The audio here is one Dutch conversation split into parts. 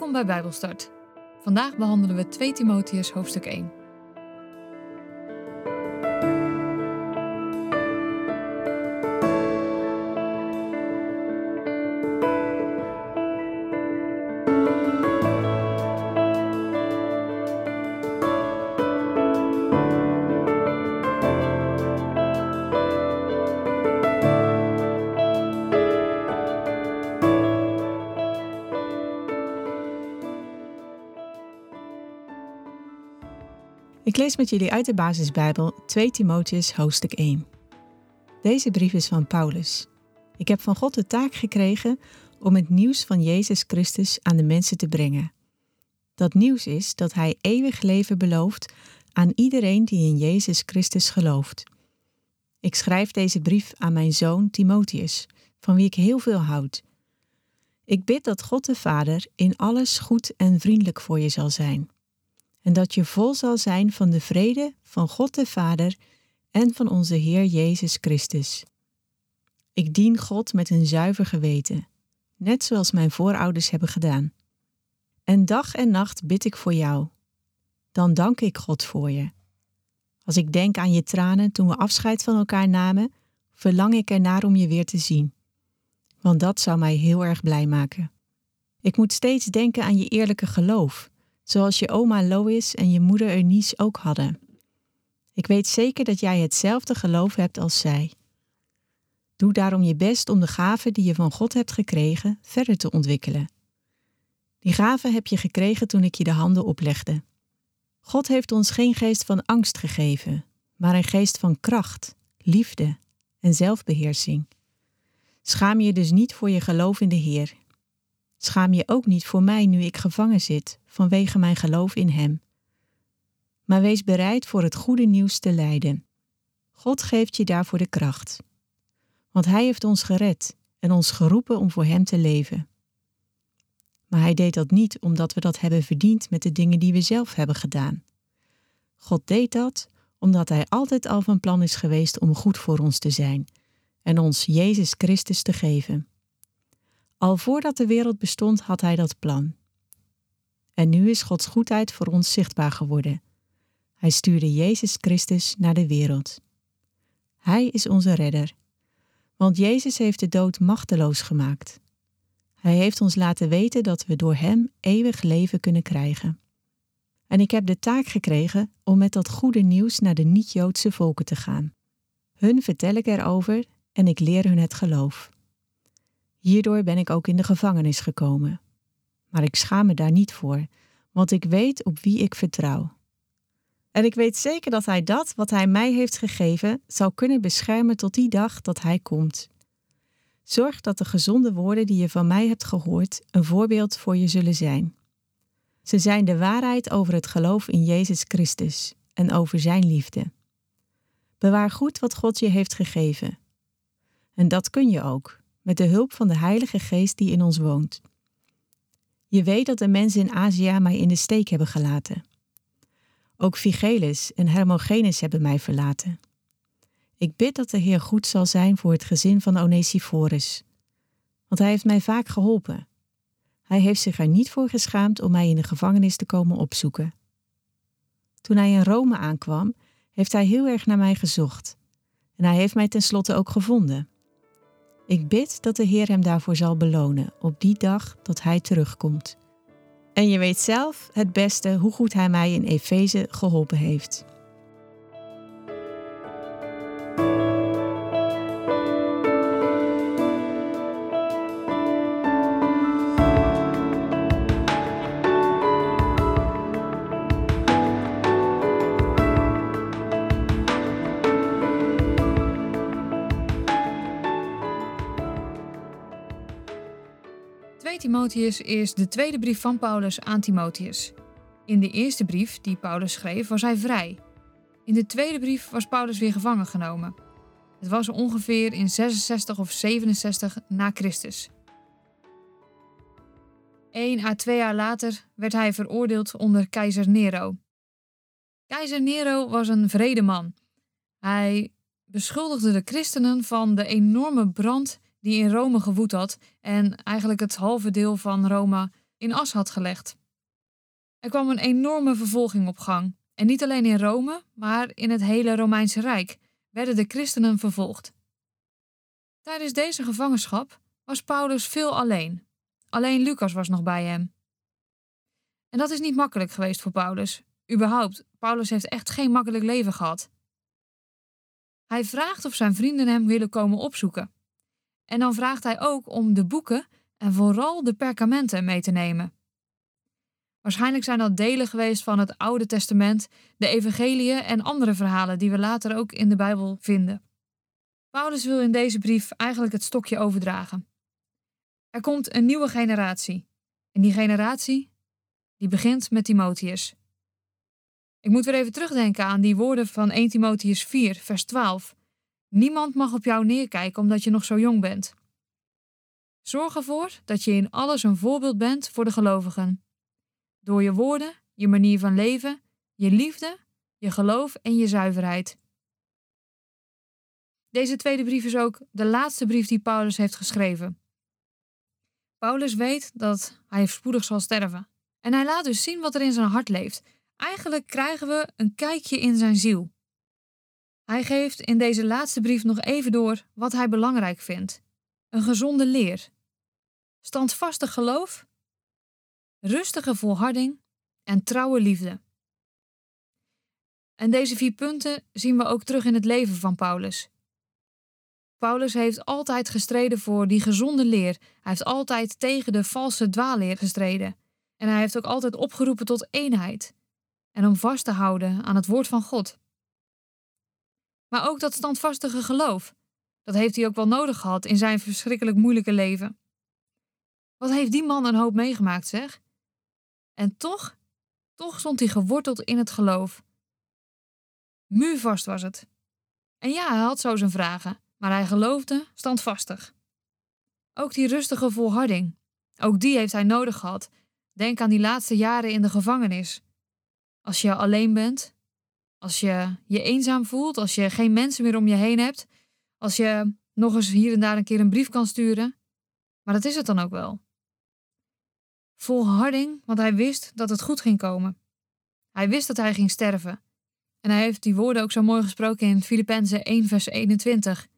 Welkom bij Bijbelstart. Vandaag behandelen we 2 Timotheus hoofdstuk 1. Lees met jullie uit de basisbijbel 2 Timotheus hoofdstuk 1. Deze brief is van Paulus. Ik heb van God de taak gekregen om het nieuws van Jezus Christus aan de mensen te brengen. Dat nieuws is dat Hij eeuwig leven belooft aan iedereen die in Jezus Christus gelooft. Ik schrijf deze brief aan mijn zoon Timotheus, van wie ik heel veel houd. Ik bid dat God de Vader in alles goed en vriendelijk voor je zal zijn en dat je vol zal zijn van de vrede van God de Vader en van onze Heer Jezus Christus. Ik dien God met een zuiver geweten, net zoals mijn voorouders hebben gedaan. En dag en nacht bid ik voor jou. Dan dank ik God voor je. Als ik denk aan je tranen toen we afscheid van elkaar namen, verlang ik ernaar om je weer te zien. Want dat zou mij heel erg blij maken. Ik moet steeds denken aan je eerlijke geloof zoals je oma Lois en je moeder Eunice ook hadden. Ik weet zeker dat jij hetzelfde geloof hebt als zij. Doe daarom je best om de gaven die je van God hebt gekregen verder te ontwikkelen. Die gaven heb je gekregen toen ik je de handen oplegde. God heeft ons geen geest van angst gegeven, maar een geest van kracht, liefde en zelfbeheersing. Schaam je dus niet voor je geloof in de Heer Schaam je ook niet voor mij nu ik gevangen zit, vanwege mijn geloof in Hem. Maar wees bereid voor het goede nieuws te lijden. God geeft je daarvoor de kracht. Want Hij heeft ons gered en ons geroepen om voor Hem te leven. Maar Hij deed dat niet omdat we dat hebben verdiend met de dingen die we zelf hebben gedaan. God deed dat omdat Hij altijd al van plan is geweest om goed voor ons te zijn en ons Jezus Christus te geven. Al voordat de wereld bestond had Hij dat plan. En nu is Gods goedheid voor ons zichtbaar geworden. Hij stuurde Jezus Christus naar de wereld. Hij is onze redder, want Jezus heeft de dood machteloos gemaakt. Hij heeft ons laten weten dat we door Hem eeuwig leven kunnen krijgen. En ik heb de taak gekregen om met dat goede nieuws naar de niet-Joodse volken te gaan. Hun vertel ik erover en ik leer hun het geloof. Hierdoor ben ik ook in de gevangenis gekomen. Maar ik schaam me daar niet voor, want ik weet op wie ik vertrouw. En ik weet zeker dat Hij dat wat Hij mij heeft gegeven zal kunnen beschermen tot die dag dat Hij komt. Zorg dat de gezonde woorden die je van mij hebt gehoord een voorbeeld voor je zullen zijn. Ze zijn de waarheid over het geloof in Jezus Christus en over Zijn liefde. Bewaar goed wat God je heeft gegeven. En dat kun je ook, met de hulp van de Heilige Geest die in ons woont. Je weet dat de mensen in Azië mij in de steek hebben gelaten. Ook Vigelis en Hermogenes hebben mij verlaten. Ik bid dat de Heer goed zal zijn voor het gezin van Onesiphorus, want hij heeft mij vaak geholpen. Hij heeft zich er niet voor geschaamd om mij in de gevangenis te komen opzoeken. Toen hij in Rome aankwam, heeft hij heel erg naar mij gezocht. En hij heeft mij tenslotte ook gevonden. Ik bid dat de Heer hem daarvoor zal belonen op die dag dat hij terugkomt. En je weet zelf het beste hoe goed hij mij in Efeze geholpen heeft. Timotheus is de tweede brief van Paulus aan Timotheus. In de eerste brief die Paulus schreef was hij vrij. In de tweede brief was Paulus weer gevangen genomen. Het was ongeveer in 66 of 67 na Christus. Eén à twee jaar later werd hij veroordeeld onder keizer Nero. Keizer Nero was een vrede man. Hij beschuldigde de christenen van de enorme brand die in Rome gewoed had en eigenlijk het halve deel van Rome in as had gelegd. Er kwam een enorme vervolging op gang. En niet alleen in Rome, maar in het hele Romeinse Rijk werden de christenen vervolgd. Tijdens deze gevangenschap was Paulus veel alleen. Alleen Lucas was nog bij hem. En dat is niet makkelijk geweest voor Paulus. Überhaupt, Paulus heeft echt geen makkelijk leven gehad. Hij vraagt of zijn vrienden hem willen komen opzoeken. En dan vraagt hij ook om de boeken en vooral de perkamenten mee te nemen. Waarschijnlijk zijn dat delen geweest van het Oude Testament, de Evangeliën en andere verhalen die we later ook in de Bijbel vinden. Paulus wil in deze brief eigenlijk het stokje overdragen. Er komt een nieuwe generatie. En die generatie, die begint met Timotheus. Ik moet weer even terugdenken aan die woorden van 1 Timotheus 4, vers 12. Niemand mag op jou neerkijken omdat je nog zo jong bent. Zorg ervoor dat je in alles een voorbeeld bent voor de gelovigen. Door je woorden, je manier van leven, je liefde, je geloof en je zuiverheid. Deze tweede brief is ook de laatste brief die Paulus heeft geschreven. Paulus weet dat hij spoedig zal sterven. En hij laat dus zien wat er in zijn hart leeft. Eigenlijk krijgen we een kijkje in zijn ziel. Hij geeft in deze laatste brief nog even door wat hij belangrijk vindt: een gezonde leer, standvastig geloof, rustige volharding en trouwe liefde. En deze vier punten zien we ook terug in het leven van Paulus. Paulus heeft altijd gestreden voor die gezonde leer. Hij heeft altijd tegen de valse dwaalleer gestreden. En hij heeft ook altijd opgeroepen tot eenheid en om vast te houden aan het woord van God. Maar ook dat standvastige geloof, dat heeft hij ook wel nodig gehad in zijn verschrikkelijk moeilijke leven. Wat heeft die man een hoop meegemaakt, zeg? En toch, toch stond hij geworteld in het geloof. Muurvast was het. En ja, hij had zo zijn vragen, maar hij geloofde standvastig. Ook die rustige volharding, ook die heeft hij nodig gehad. Denk aan die laatste jaren in de gevangenis. Als je alleen bent, als je je eenzaam voelt, als je geen mensen meer om je heen hebt, als je nog eens hier en daar een keer een brief kan sturen. Maar dat is het dan ook wel. Volharding, want hij wist dat het goed ging komen. Hij wist dat hij ging sterven. En hij heeft die woorden ook zo mooi gesproken in Filippenzen 1, vers 21.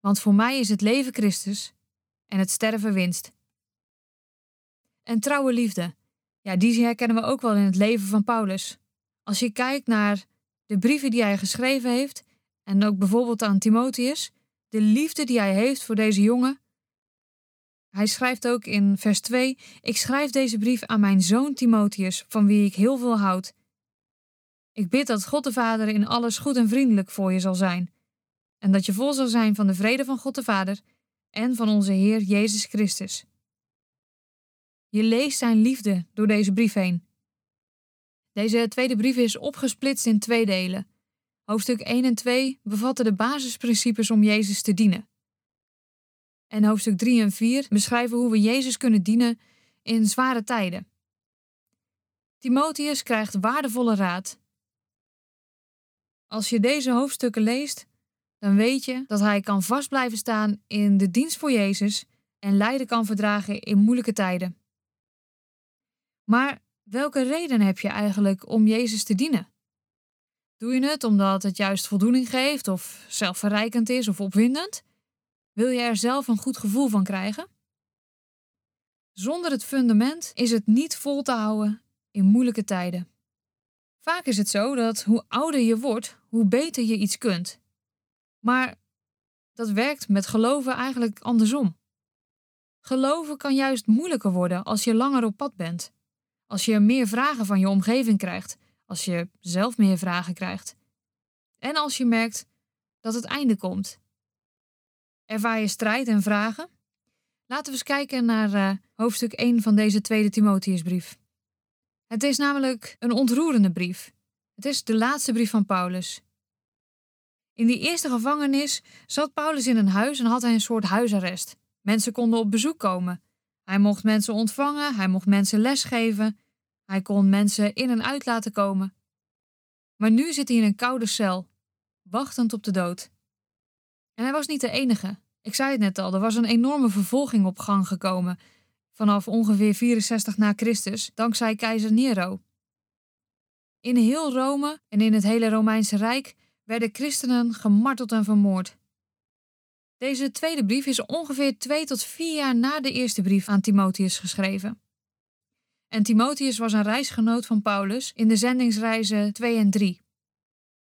Want voor mij is het leven Christus en het sterven winst. En trouwe liefde, ja, die herkennen we ook wel in het leven van Paulus. Als je kijkt naar de brieven die hij geschreven heeft, en ook bijvoorbeeld aan Timotheus, de liefde die hij heeft voor deze jongen. Hij schrijft ook in vers 2: Ik schrijf deze brief aan mijn zoon Timotheus, van wie ik heel veel houd. Ik bid dat God de Vader in alles goed en vriendelijk voor je zal zijn, en dat je vol zal zijn van de vrede van God de Vader en van onze Heer Jezus Christus. Je leest zijn liefde door deze brief heen. Deze tweede brief is opgesplitst in twee delen. Hoofdstuk 1 en 2 bevatten de basisprincipes om Jezus te dienen. En hoofdstuk 3 en 4 beschrijven hoe we Jezus kunnen dienen in zware tijden. Timotheus krijgt waardevolle raad. Als je deze hoofdstukken leest, dan weet je dat hij kan vast blijven staan in de dienst voor Jezus en lijden kan verdragen in moeilijke tijden. Maar welke reden heb je eigenlijk om Jezus te dienen? Doe je het omdat het juist voldoening geeft of zelfverrijkend is of opwindend? Wil je er zelf een goed gevoel van krijgen? Zonder het fundament is het niet vol te houden in moeilijke tijden. Vaak is het zo dat hoe ouder je wordt, hoe beter je iets kunt. Maar dat werkt met geloven eigenlijk andersom. Geloven kan juist moeilijker worden als je langer op pad bent. Als je meer vragen van je omgeving krijgt, als je zelf meer vragen krijgt. En als je merkt dat het einde komt. Ervaar je strijd en vragen? Laten we eens kijken naar uh, hoofdstuk 1 van deze tweede Timotheusbrief. Het is namelijk een ontroerende brief. Het is de laatste brief van Paulus. In die eerste gevangenis zat Paulus in een huis en had hij een soort huisarrest. Mensen konden op bezoek komen. Hij mocht mensen ontvangen, hij mocht mensen lesgeven, hij kon mensen in en uit laten komen. Maar nu zit hij in een koude cel, wachtend op de dood. En hij was niet de enige. Ik zei het net al, er was een enorme vervolging op gang gekomen. vanaf ongeveer 64 na Christus, dankzij keizer Nero. In heel Rome en in het hele Romeinse Rijk werden christenen gemarteld en vermoord. Deze tweede brief is ongeveer twee tot vier jaar na de eerste brief aan Timotheus geschreven. En Timotheus was een reisgenoot van Paulus in de zendingsreizen 2 en 3.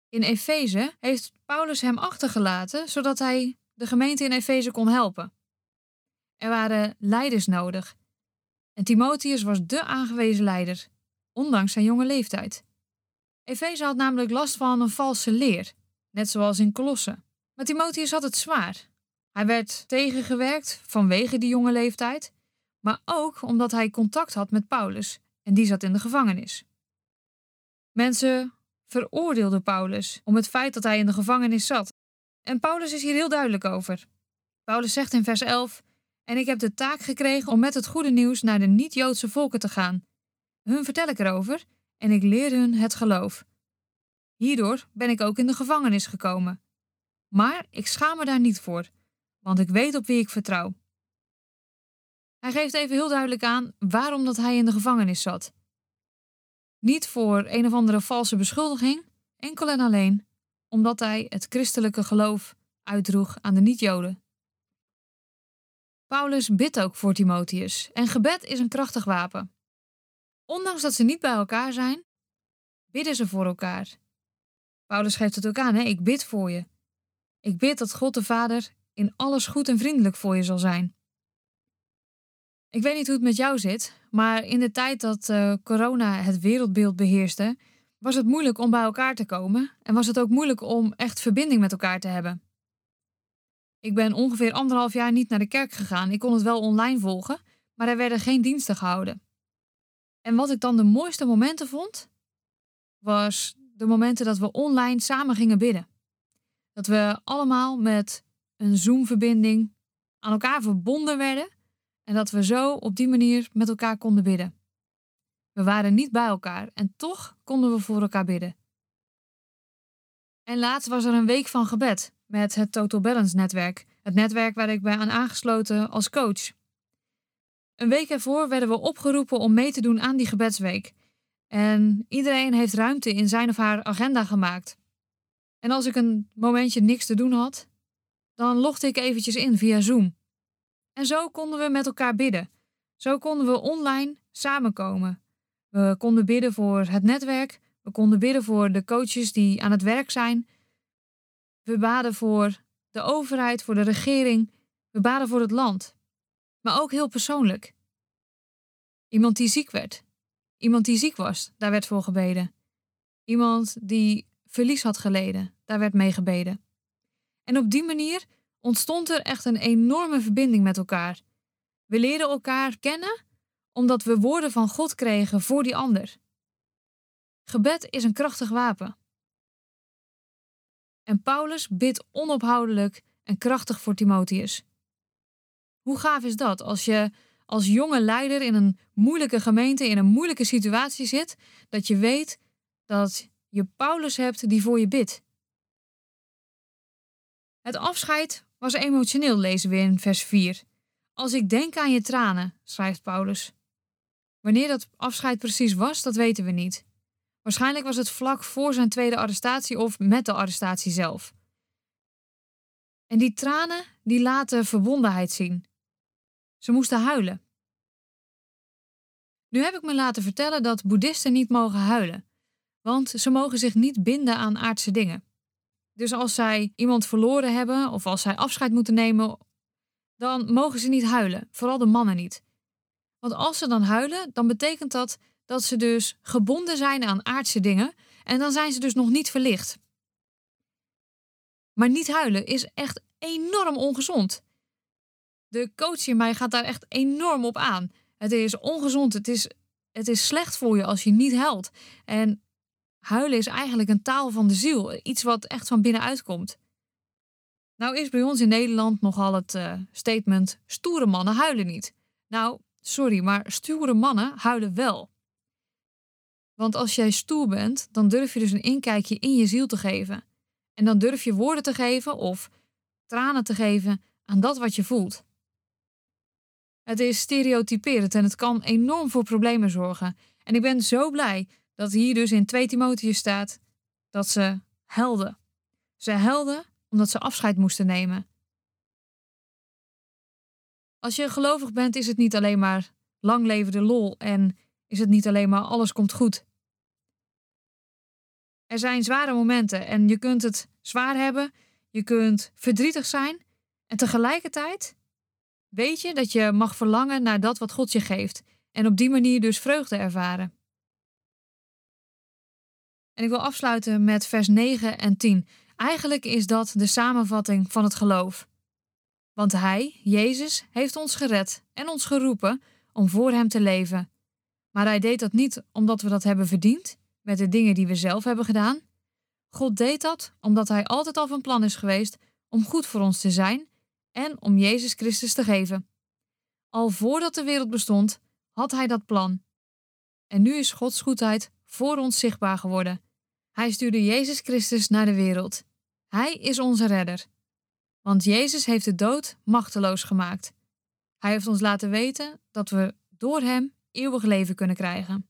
In Efeze heeft Paulus hem achtergelaten zodat hij de gemeente in Efeze kon helpen. Er waren leiders nodig. En Timotheus was de aangewezen leider, ondanks zijn jonge leeftijd. Efeze had namelijk last van een valse leer, net zoals in Colosse. Maar Timotheus had het zwaar. Hij werd tegengewerkt vanwege die jonge leeftijd, maar ook omdat hij contact had met Paulus en die zat in de gevangenis. Mensen veroordeelden Paulus om het feit dat hij in de gevangenis zat. En Paulus is hier heel duidelijk over. Paulus zegt in vers 11: En ik heb de taak gekregen om met het goede nieuws naar de niet-Joodse volken te gaan. Hun vertel ik erover en ik leer hun het geloof. Hierdoor ben ik ook in de gevangenis gekomen. Maar ik schaam me daar niet voor, want ik weet op wie ik vertrouw. Hij geeft even heel duidelijk aan waarom dat hij in de gevangenis zat. Niet voor een of andere valse beschuldiging, enkel en alleen omdat hij het christelijke geloof uitdroeg aan de niet-Joden. Paulus bidt ook voor Timotheus en gebed is een krachtig wapen. Ondanks dat ze niet bij elkaar zijn, bidden ze voor elkaar. Paulus geeft het ook aan, hè? ik bid voor je. Ik bid dat God de Vader in alles goed en vriendelijk voor je zal zijn. Ik weet niet hoe het met jou zit, maar in de tijd dat uh, corona het wereldbeeld beheerste, was het moeilijk om bij elkaar te komen en was het ook moeilijk om echt verbinding met elkaar te hebben. Ik ben ongeveer anderhalf jaar niet naar de kerk gegaan. Ik kon het wel online volgen, maar er werden geen diensten gehouden. En wat ik dan de mooiste momenten vond, was de momenten dat we online samen gingen bidden. Dat we allemaal met een Zoom-verbinding aan elkaar verbonden werden en dat we zo op die manier met elkaar konden bidden. We waren niet bij elkaar en toch konden we voor elkaar bidden. En laatst was er een week van gebed met het Total Balance netwerk, het netwerk waar ik ben aan aangesloten als coach. Een week ervoor werden we opgeroepen om mee te doen aan die gebedsweek. En iedereen heeft ruimte in zijn of haar agenda gemaakt. En als ik een momentje niks te doen had, dan logde ik eventjes in via Zoom. En zo konden we met elkaar bidden. Zo konden we online samenkomen. We konden bidden voor het netwerk. We konden bidden voor de coaches die aan het werk zijn. We baden voor de overheid, voor de regering. We baden voor het land. Maar ook heel persoonlijk. Iemand die ziek werd. Iemand die ziek was, daar werd voor gebeden. Iemand die verlies had geleden, daar werd mee gebeden. En op die manier ontstond er echt een enorme verbinding met elkaar. We leerden elkaar kennen omdat we woorden van God kregen voor die ander. Gebed is een krachtig wapen. En Paulus bidt onophoudelijk en krachtig voor Timotheus. Hoe gaaf is dat als je als jonge leider in een moeilijke gemeente, in een moeilijke situatie zit, dat je weet dat je Paulus hebt die voor je bidt? Het afscheid was emotioneel, lezen we in vers 4. Als ik denk aan je tranen, schrijft Paulus. Wanneer dat afscheid precies was, dat weten we niet. Waarschijnlijk was het vlak voor zijn tweede arrestatie of met de arrestatie zelf. En die tranen, die laten verbondenheid zien. Ze moesten huilen. Nu heb ik me laten vertellen dat boeddhisten niet mogen huilen, want ze mogen zich niet binden aan aardse dingen. Dus als zij iemand verloren hebben of als zij afscheid moeten nemen, dan mogen ze niet huilen, vooral de mannen niet. Want als ze dan huilen, dan betekent dat dat ze dus gebonden zijn aan aardse dingen en dan zijn ze dus nog niet verlicht. Maar niet huilen is echt enorm ongezond. De coach in mij gaat daar echt enorm op aan. Het is ongezond, het is, het is slecht voor je als je niet huilt. En huilen is eigenlijk een taal van de ziel, iets wat echt van binnenuit komt. Nou is bij ons in Nederland nogal het uh, statement: stoere mannen huilen niet. Nou, sorry, maar stoere mannen huilen wel. Want als jij stoer bent, dan durf je dus een inkijkje in je ziel te geven. En dan durf je woorden te geven of tranen te geven aan dat wat je voelt. Het is stereotyperend en het kan enorm voor problemen zorgen. En ik ben zo blij dat hier dus in 2 Timotheus staat dat ze helden. Ze helden omdat ze afscheid moesten nemen. Als je gelovig bent, is het niet alleen maar lang leven de lol en is het niet alleen maar alles komt goed. Er zijn zware momenten en je kunt het zwaar hebben, je kunt verdrietig zijn en tegelijkertijd weet je dat je mag verlangen naar dat wat God je geeft en op die manier dus vreugde ervaren. En ik wil afsluiten met vers 9 en 10. Eigenlijk is dat de samenvatting van het geloof. Want Hij, Jezus, heeft ons gered en ons geroepen om voor Hem te leven. Maar Hij deed dat niet omdat we dat hebben verdiend, met de dingen die we zelf hebben gedaan. God deed dat omdat Hij altijd al van plan is geweest om goed voor ons te zijn en om Jezus Christus te geven. Al voordat de wereld bestond, had Hij dat plan. En nu is Gods goedheid voor ons zichtbaar geworden. Hij stuurde Jezus Christus naar de wereld. Hij is onze redder. Want Jezus heeft de dood machteloos gemaakt. Hij heeft ons laten weten dat we door Hem eeuwig leven kunnen krijgen.